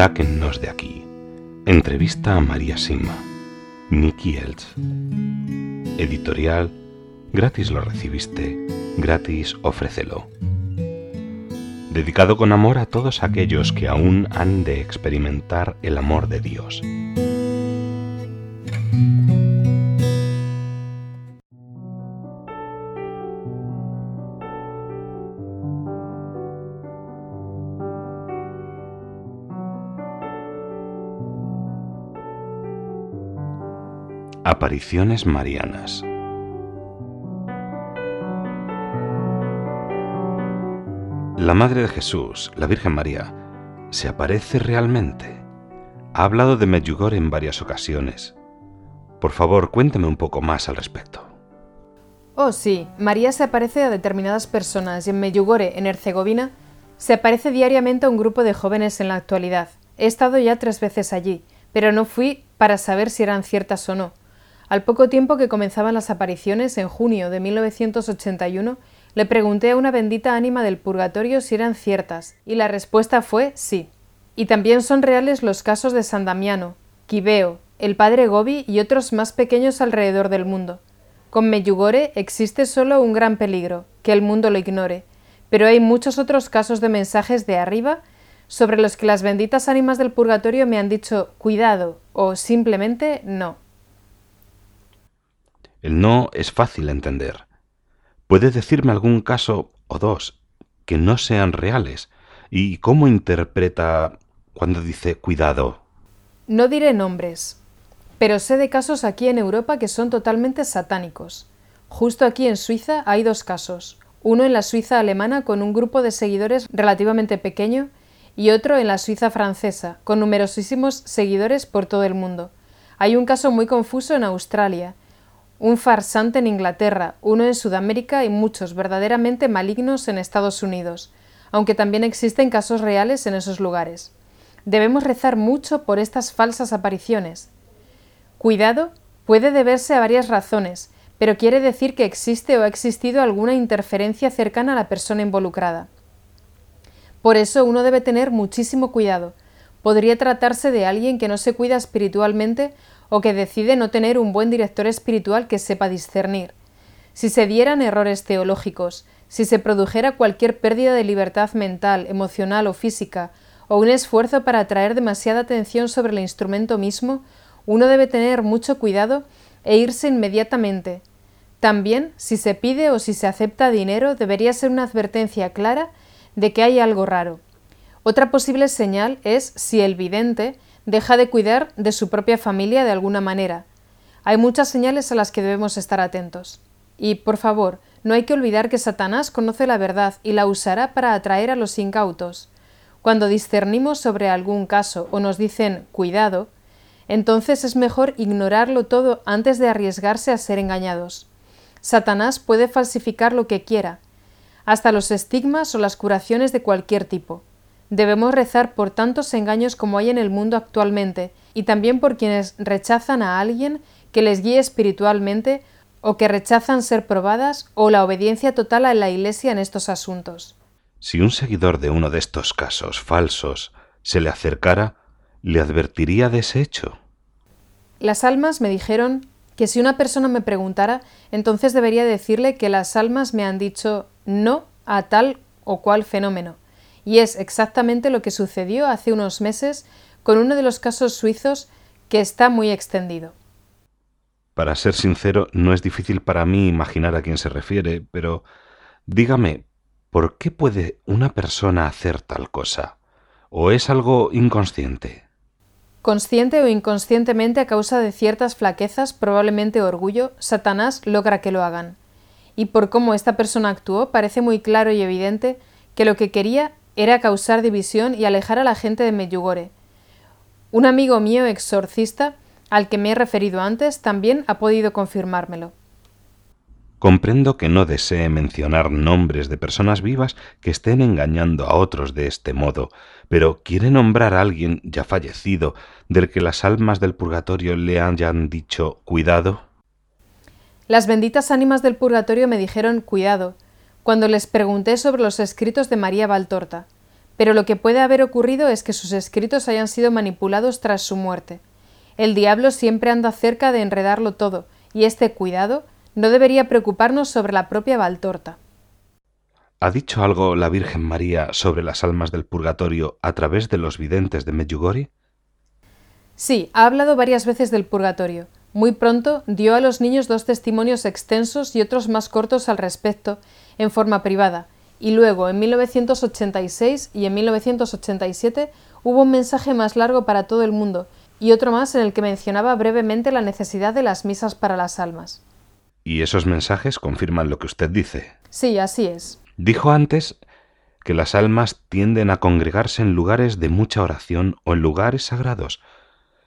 Sáquennos de aquí. Entrevista a María Sima. Nicky Elch. Editorial. Gratis lo recibiste. Gratis ofrécelo. Dedicado con amor a todos aquellos que aún han de experimentar el amor de Dios. Apariciones marianas. La Madre de Jesús, la Virgen María, ¿se aparece realmente? Ha hablado de Medjugorje en varias ocasiones. Por favor, cuénteme un poco más al respecto. Oh, sí, María se aparece a determinadas personas y en Medjugorje, en Herzegovina, se aparece diariamente a un grupo de jóvenes en la actualidad. He estado ya tres veces allí, pero no fui para saber si eran ciertas o no. Al poco tiempo que comenzaban las apariciones, en junio de 1981, le pregunté a una bendita ánima del purgatorio si eran ciertas, y la respuesta fue sí. Y también son reales los casos de San Damiano, Quibeo, el padre Gobi y otros más pequeños alrededor del mundo. Con Meyugore existe solo un gran peligro, que el mundo lo ignore, pero hay muchos otros casos de mensajes de arriba sobre los que las benditas ánimas del purgatorio me han dicho cuidado o simplemente no. El no es fácil entender. ¿Puede decirme algún caso o dos que no sean reales? ¿Y cómo interpreta cuando dice cuidado? No diré nombres, pero sé de casos aquí en Europa que son totalmente satánicos. Justo aquí en Suiza hay dos casos, uno en la Suiza alemana con un grupo de seguidores relativamente pequeño y otro en la Suiza francesa, con numerosísimos seguidores por todo el mundo. Hay un caso muy confuso en Australia, un farsante en Inglaterra, uno en Sudamérica y muchos verdaderamente malignos en Estados Unidos, aunque también existen casos reales en esos lugares. Debemos rezar mucho por estas falsas apariciones. Cuidado puede deberse a varias razones, pero quiere decir que existe o ha existido alguna interferencia cercana a la persona involucrada. Por eso uno debe tener muchísimo cuidado. Podría tratarse de alguien que no se cuida espiritualmente o que decide no tener un buen director espiritual que sepa discernir. Si se dieran errores teológicos, si se produjera cualquier pérdida de libertad mental, emocional o física, o un esfuerzo para atraer demasiada atención sobre el instrumento mismo, uno debe tener mucho cuidado e irse inmediatamente. También, si se pide o si se acepta dinero, debería ser una advertencia clara de que hay algo raro. Otra posible señal es si el vidente deja de cuidar de su propia familia de alguna manera. Hay muchas señales a las que debemos estar atentos. Y, por favor, no hay que olvidar que Satanás conoce la verdad y la usará para atraer a los incautos. Cuando discernimos sobre algún caso o nos dicen cuidado, entonces es mejor ignorarlo todo antes de arriesgarse a ser engañados. Satanás puede falsificar lo que quiera, hasta los estigmas o las curaciones de cualquier tipo. Debemos rezar por tantos engaños como hay en el mundo actualmente, y también por quienes rechazan a alguien que les guíe espiritualmente o que rechazan ser probadas o la obediencia total a la Iglesia en estos asuntos. Si un seguidor de uno de estos casos falsos se le acercara, ¿le advertiría de ese hecho? Las almas me dijeron que si una persona me preguntara, entonces debería decirle que las almas me han dicho no a tal o cual fenómeno, y es exactamente lo que sucedió hace unos meses con uno de los casos suizos que está muy extendido. Para ser sincero, no es difícil para mí imaginar a quién se refiere, pero dígame, ¿por qué puede una persona hacer tal cosa? ¿O es algo inconsciente? Consciente o inconscientemente a causa de ciertas flaquezas, probablemente orgullo, Satanás logra que lo hagan. Y por cómo esta persona actuó, parece muy claro y evidente que lo que quería era causar división y alejar a la gente de Medjugorje. Un amigo mío exorcista, al que me he referido antes, también ha podido confirmármelo. Comprendo que no desee mencionar nombres de personas vivas que estén engañando a otros de este modo, pero quiere nombrar a alguien ya fallecido del que las almas del purgatorio le hayan dicho cuidado. Las benditas ánimas del purgatorio me dijeron cuidado, cuando les pregunté sobre los escritos de María Valtorta, pero lo que puede haber ocurrido es que sus escritos hayan sido manipulados tras su muerte. El diablo siempre anda cerca de enredarlo todo, y este cuidado no debería preocuparnos sobre la propia Valtorta. ¿Ha dicho algo la Virgen María sobre las almas del purgatorio a través de los videntes de Medjugorje? Sí, ha hablado varias veces del purgatorio. Muy pronto dio a los niños dos testimonios extensos y otros más cortos al respecto, en forma privada, y luego, en 1986 y en 1987, hubo un mensaje más largo para todo el mundo, y otro más en el que mencionaba brevemente la necesidad de las misas para las almas. ¿Y esos mensajes confirman lo que usted dice? Sí, así es. Dijo antes que las almas tienden a congregarse en lugares de mucha oración o en lugares sagrados.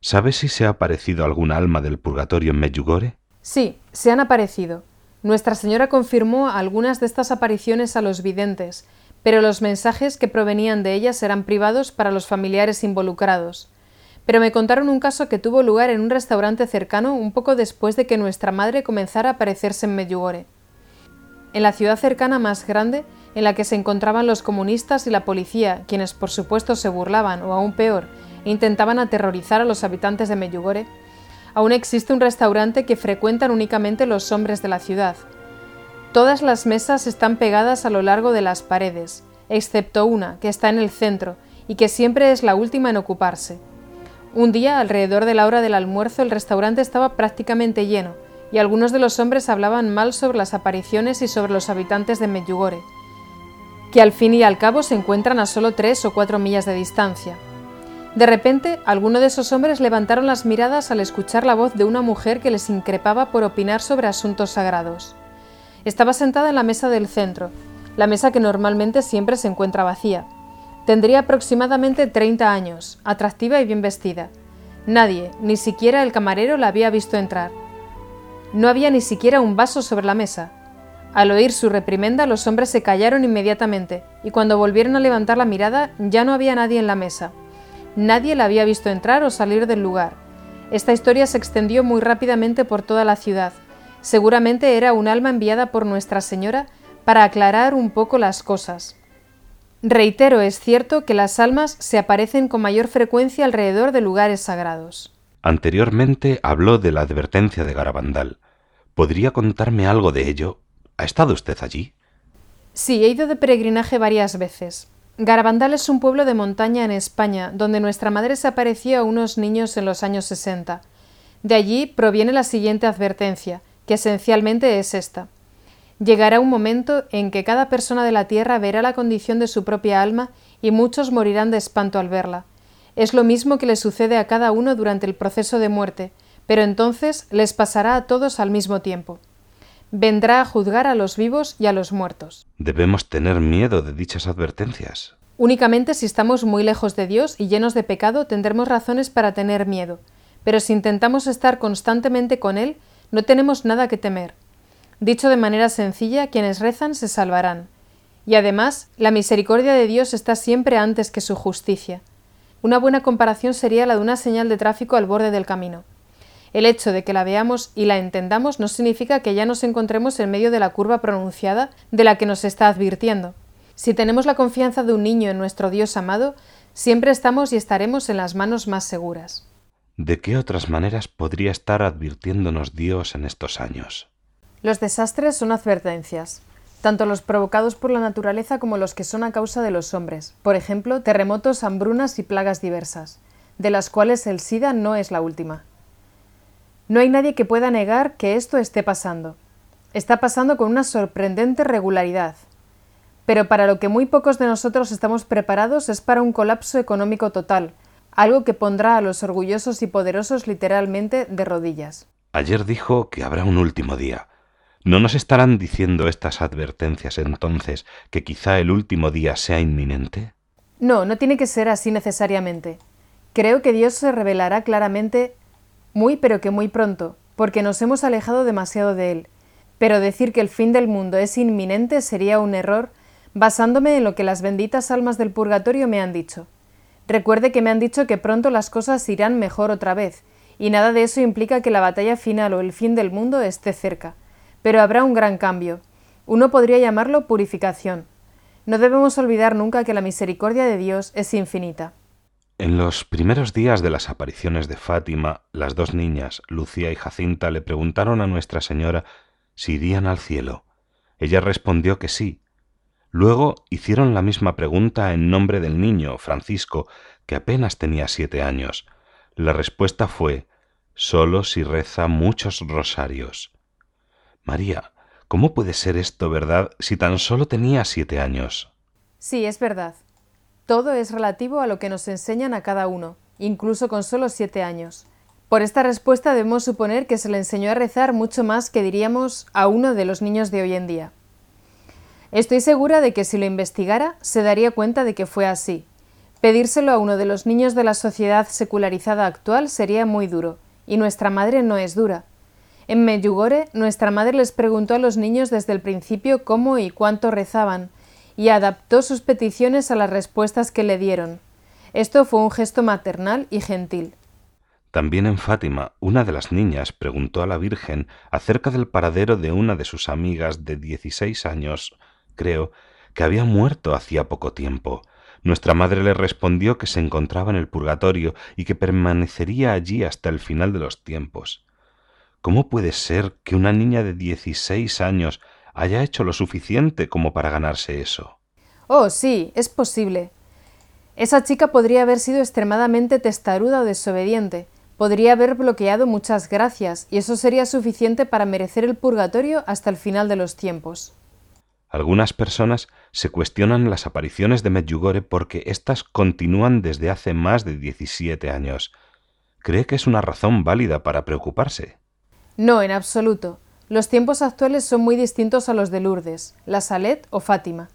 ¿Sabe si se ha aparecido algún alma del purgatorio en Medjugorje? Sí, se han aparecido. Nuestra Señora confirmó algunas de estas apariciones a los videntes, pero los mensajes que provenían de ellas eran privados para los familiares involucrados. Pero me contaron un caso que tuvo lugar en un restaurante cercano un poco después de que nuestra madre comenzara a aparecerse en Medjugorje en la ciudad cercana más grande, en la que se encontraban los comunistas y la policía, quienes por supuesto se burlaban o aún peor, intentaban aterrorizar a los habitantes de Medjugorje, aún existe un restaurante que frecuentan únicamente los hombres de la ciudad. Todas las mesas están pegadas a lo largo de las paredes, excepto una, que está en el centro, y que siempre es la última en ocuparse. Un día, alrededor de la hora del almuerzo, el restaurante estaba prácticamente lleno, y algunos de los hombres hablaban mal sobre las apariciones y sobre los habitantes de Medjugorje, que al fin y al cabo se encuentran a solo tres o cuatro millas de distancia. De repente, algunos de esos hombres levantaron las miradas al escuchar la voz de una mujer que les increpaba por opinar sobre asuntos sagrados. Estaba sentada en la mesa del centro, la mesa que normalmente siempre se encuentra vacía. Tendría aproximadamente 30 años, atractiva y bien vestida. Nadie, ni siquiera el camarero, la había visto entrar. No había ni siquiera un vaso sobre la mesa. Al oír su reprimenda, los hombres se callaron inmediatamente, y cuando volvieron a levantar la mirada ya no había nadie en la mesa. Nadie la había visto entrar o salir del lugar. Esta historia se extendió muy rápidamente por toda la ciudad. Seguramente era un alma enviada por Nuestra Señora para aclarar un poco las cosas. Reitero, es cierto que las almas se aparecen con mayor frecuencia alrededor de lugares sagrados. Anteriormente habló de la advertencia de Garabandal. ¿Podría contarme algo de ello? ¿Ha estado usted allí? Sí, he ido de peregrinaje varias veces. Garabandal es un pueblo de montaña en España, donde nuestra madre se apareció a unos niños en los años 60. De allí proviene la siguiente advertencia, que esencialmente es esta. Llegará un momento en que cada persona de la tierra verá la condición de su propia alma y muchos morirán de espanto al verla. Es lo mismo que le sucede a cada uno durante el proceso de muerte, pero entonces les pasará a todos al mismo tiempo. Vendrá a juzgar a los vivos y a los muertos. Debemos tener miedo de dichas advertencias. Únicamente si estamos muy lejos de Dios y llenos de pecado tendremos razones para tener miedo, pero si intentamos estar constantemente con Él, no tenemos nada que temer. Dicho de manera sencilla, quienes rezan se salvarán. Y además, la misericordia de Dios está siempre antes que su justicia. Una buena comparación sería la de una señal de tráfico al borde del camino. El hecho de que la veamos y la entendamos no significa que ya nos encontremos en medio de la curva pronunciada de la que nos está advirtiendo. Si tenemos la confianza de un niño en nuestro Dios amado, siempre estamos y estaremos en las manos más seguras. ¿De qué otras maneras podría estar advirtiéndonos Dios en estos años? Los desastres son advertencias tanto los provocados por la naturaleza como los que son a causa de los hombres, por ejemplo, terremotos, hambrunas y plagas diversas, de las cuales el SIDA no es la última. No hay nadie que pueda negar que esto esté pasando. Está pasando con una sorprendente regularidad. Pero para lo que muy pocos de nosotros estamos preparados es para un colapso económico total, algo que pondrá a los orgullosos y poderosos literalmente de rodillas. Ayer dijo que habrá un último día ¿No nos estarán diciendo estas advertencias entonces que quizá el último día sea inminente? No, no tiene que ser así necesariamente. Creo que Dios se revelará claramente muy pero que muy pronto, porque nos hemos alejado demasiado de Él. Pero decir que el fin del mundo es inminente sería un error basándome en lo que las benditas almas del purgatorio me han dicho. Recuerde que me han dicho que pronto las cosas irán mejor otra vez, y nada de eso implica que la batalla final o el fin del mundo esté cerca pero habrá un gran cambio. Uno podría llamarlo purificación. No debemos olvidar nunca que la misericordia de Dios es infinita. En los primeros días de las apariciones de Fátima, las dos niñas, Lucía y Jacinta, le preguntaron a Nuestra Señora si irían al cielo. Ella respondió que sí. Luego hicieron la misma pregunta en nombre del niño, Francisco, que apenas tenía siete años. La respuesta fue solo si reza muchos rosarios. María, ¿cómo puede ser esto verdad si tan solo tenía siete años? Sí, es verdad. Todo es relativo a lo que nos enseñan a cada uno, incluso con solo siete años. Por esta respuesta debemos suponer que se le enseñó a rezar mucho más que diríamos a uno de los niños de hoy en día. Estoy segura de que si lo investigara se daría cuenta de que fue así. Pedírselo a uno de los niños de la sociedad secularizada actual sería muy duro, y nuestra madre no es dura. En Medjugorje, nuestra madre les preguntó a los niños desde el principio cómo y cuánto rezaban, y adaptó sus peticiones a las respuestas que le dieron. Esto fue un gesto maternal y gentil. También en Fátima, una de las niñas preguntó a la Virgen acerca del paradero de una de sus amigas de dieciséis años, creo, que había muerto hacía poco tiempo. Nuestra madre le respondió que se encontraba en el purgatorio y que permanecería allí hasta el final de los tiempos. ¿Cómo puede ser que una niña de dieciséis años haya hecho lo suficiente como para ganarse eso. Oh, sí, es posible. Esa chica podría haber sido extremadamente testaruda o desobediente, podría haber bloqueado muchas gracias, y eso sería suficiente para merecer el purgatorio hasta el final de los tiempos. Algunas personas se cuestionan las apariciones de Medjugorje porque éstas continúan desde hace más de 17 años. ¿Cree que es una razón válida para preocuparse? No, en absoluto. Los tiempos actuales son muy distintos a los de Lourdes, la Salet o Fátima.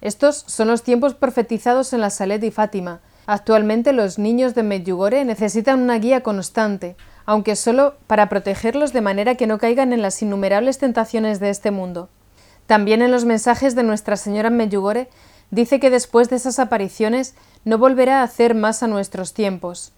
Estos son los tiempos profetizados en la Salet y Fátima. Actualmente los niños de Medjugorje necesitan una guía constante, aunque solo para protegerlos de manera que no caigan en las innumerables tentaciones de este mundo. También en los mensajes de Nuestra Señora Medjugorje dice que después de esas apariciones no volverá a hacer más a nuestros tiempos.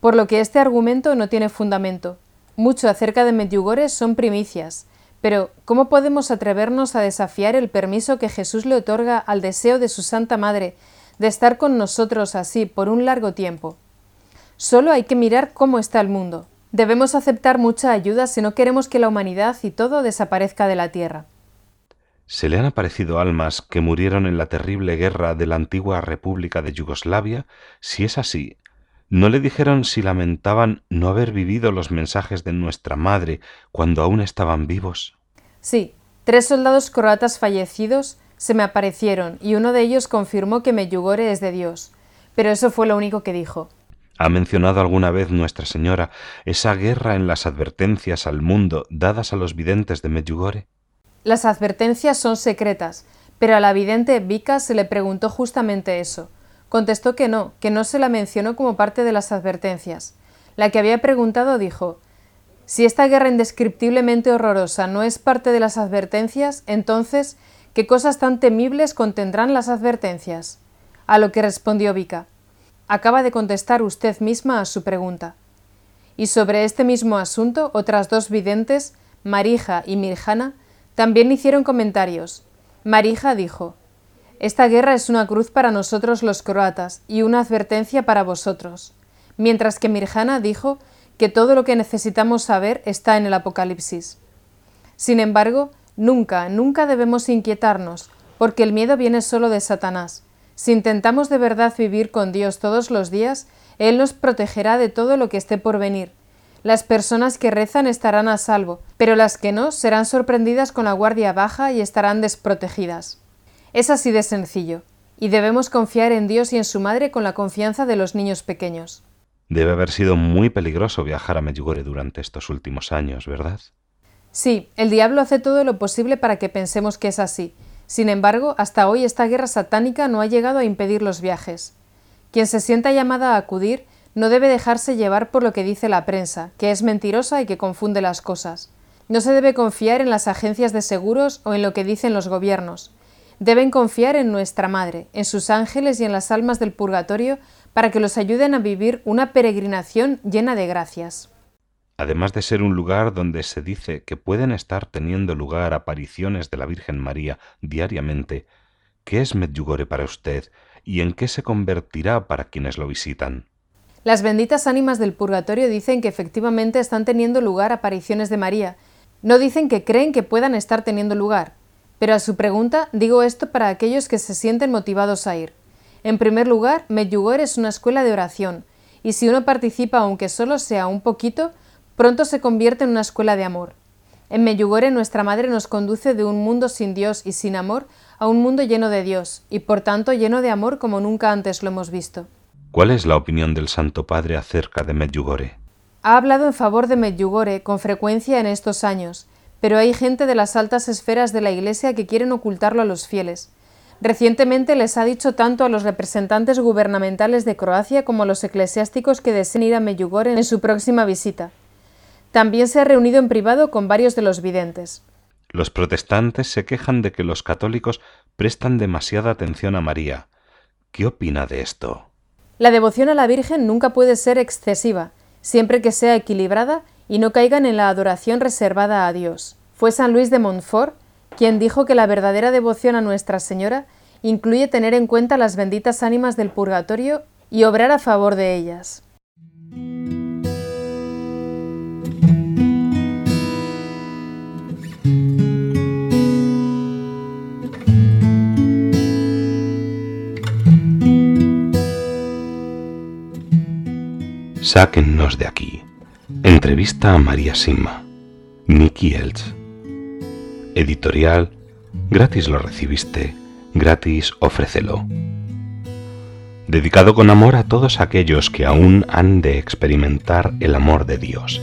Por lo que este argumento no tiene fundamento. Mucho acerca de Medjugorje son primicias, pero ¿cómo podemos atrevernos a desafiar el permiso que Jesús le otorga al deseo de su Santa Madre de estar con nosotros así por un largo tiempo? Solo hay que mirar cómo está el mundo. Debemos aceptar mucha ayuda si no queremos que la humanidad y todo desaparezca de la tierra. ¿Se le han aparecido almas que murieron en la terrible guerra de la antigua República de Yugoslavia? Si es así, ¿No le dijeron si lamentaban no haber vivido los mensajes de nuestra madre cuando aún estaban vivos? Sí, tres soldados croatas fallecidos se me aparecieron y uno de ellos confirmó que Medjugorje es de Dios, pero eso fue lo único que dijo. ¿Ha mencionado alguna vez Nuestra Señora esa guerra en las advertencias al mundo dadas a los videntes de Medjugorje? Las advertencias son secretas, pero a la vidente Vika se le preguntó justamente eso, Contestó que no, que no se la mencionó como parte de las advertencias. La que había preguntado dijo, Si esta guerra indescriptiblemente horrorosa no es parte de las advertencias, entonces, ¿qué cosas tan temibles contendrán las advertencias? A lo que respondió Vika, Acaba de contestar usted misma a su pregunta. Y sobre este mismo asunto, otras dos videntes, Marija y Mirjana, también hicieron comentarios. Marija dijo, esta guerra es una cruz para nosotros los croatas y una advertencia para vosotros, mientras que Mirjana dijo que todo lo que necesitamos saber está en el Apocalipsis. Sin embargo, nunca, nunca debemos inquietarnos, porque el miedo viene solo de Satanás. Si intentamos de verdad vivir con Dios todos los días, Él nos protegerá de todo lo que esté por venir. Las personas que rezan estarán a salvo, pero las que no serán sorprendidas con la guardia baja y estarán desprotegidas. Es así de sencillo, y debemos confiar en Dios y en su Madre con la confianza de los niños pequeños. Debe haber sido muy peligroso viajar a Medjugorje durante estos últimos años, ¿verdad? Sí, el diablo hace todo lo posible para que pensemos que es así. Sin embargo, hasta hoy esta guerra satánica no ha llegado a impedir los viajes. Quien se sienta llamada a acudir no debe dejarse llevar por lo que dice la prensa, que es mentirosa y que confunde las cosas. No se debe confiar en las agencias de seguros o en lo que dicen los gobiernos deben confiar en nuestra Madre, en sus ángeles y en las almas del purgatorio para que los ayuden a vivir una peregrinación llena de gracias. Además de ser un lugar donde se dice que pueden estar teniendo lugar apariciones de la Virgen María diariamente, ¿qué es Medjugorje para usted y en qué se convertirá para quienes lo visitan? Las benditas ánimas del purgatorio dicen que efectivamente están teniendo lugar apariciones de María. No dicen que creen que puedan estar teniendo lugar. Pero a su pregunta digo esto para aquellos que se sienten motivados a ir. En primer lugar, Medjugorje es una escuela de oración, y si uno participa aunque solo sea un poquito, pronto se convierte en una escuela de amor. En Medjugorje nuestra Madre nos conduce de un mundo sin Dios y sin amor a un mundo lleno de Dios, y por tanto lleno de amor como nunca antes lo hemos visto. ¿Cuál es la opinión del Santo Padre acerca de Medjugorje? Ha hablado en favor de Medjugorje con frecuencia en estos años, pero hay gente de las altas esferas de la Iglesia que quieren ocultarlo a los fieles. Recientemente les ha dicho tanto a los representantes gubernamentales de Croacia como a los eclesiásticos que deseen ir a Medjugorje en su próxima visita. También se ha reunido en privado con varios de los videntes. Los protestantes se quejan de que los católicos prestan demasiada atención a María. ¿Qué opina de esto? La devoción a la Virgen nunca puede ser excesiva, siempre que sea equilibrada y no caigan en la adoración reservada a Dios. Fue San Luis de Montfort quien dijo que la verdadera devoción a Nuestra Señora incluye tener en cuenta las benditas ánimas del purgatorio y obrar a favor de ellas. Sáquennos de aquí. Entrevista a María Sima. Nicky Elch. Editorial. Gratis lo recibiste. Gratis ofrécelo. Dedicado con amor a todos aquellos que aún han de experimentar el amor de Dios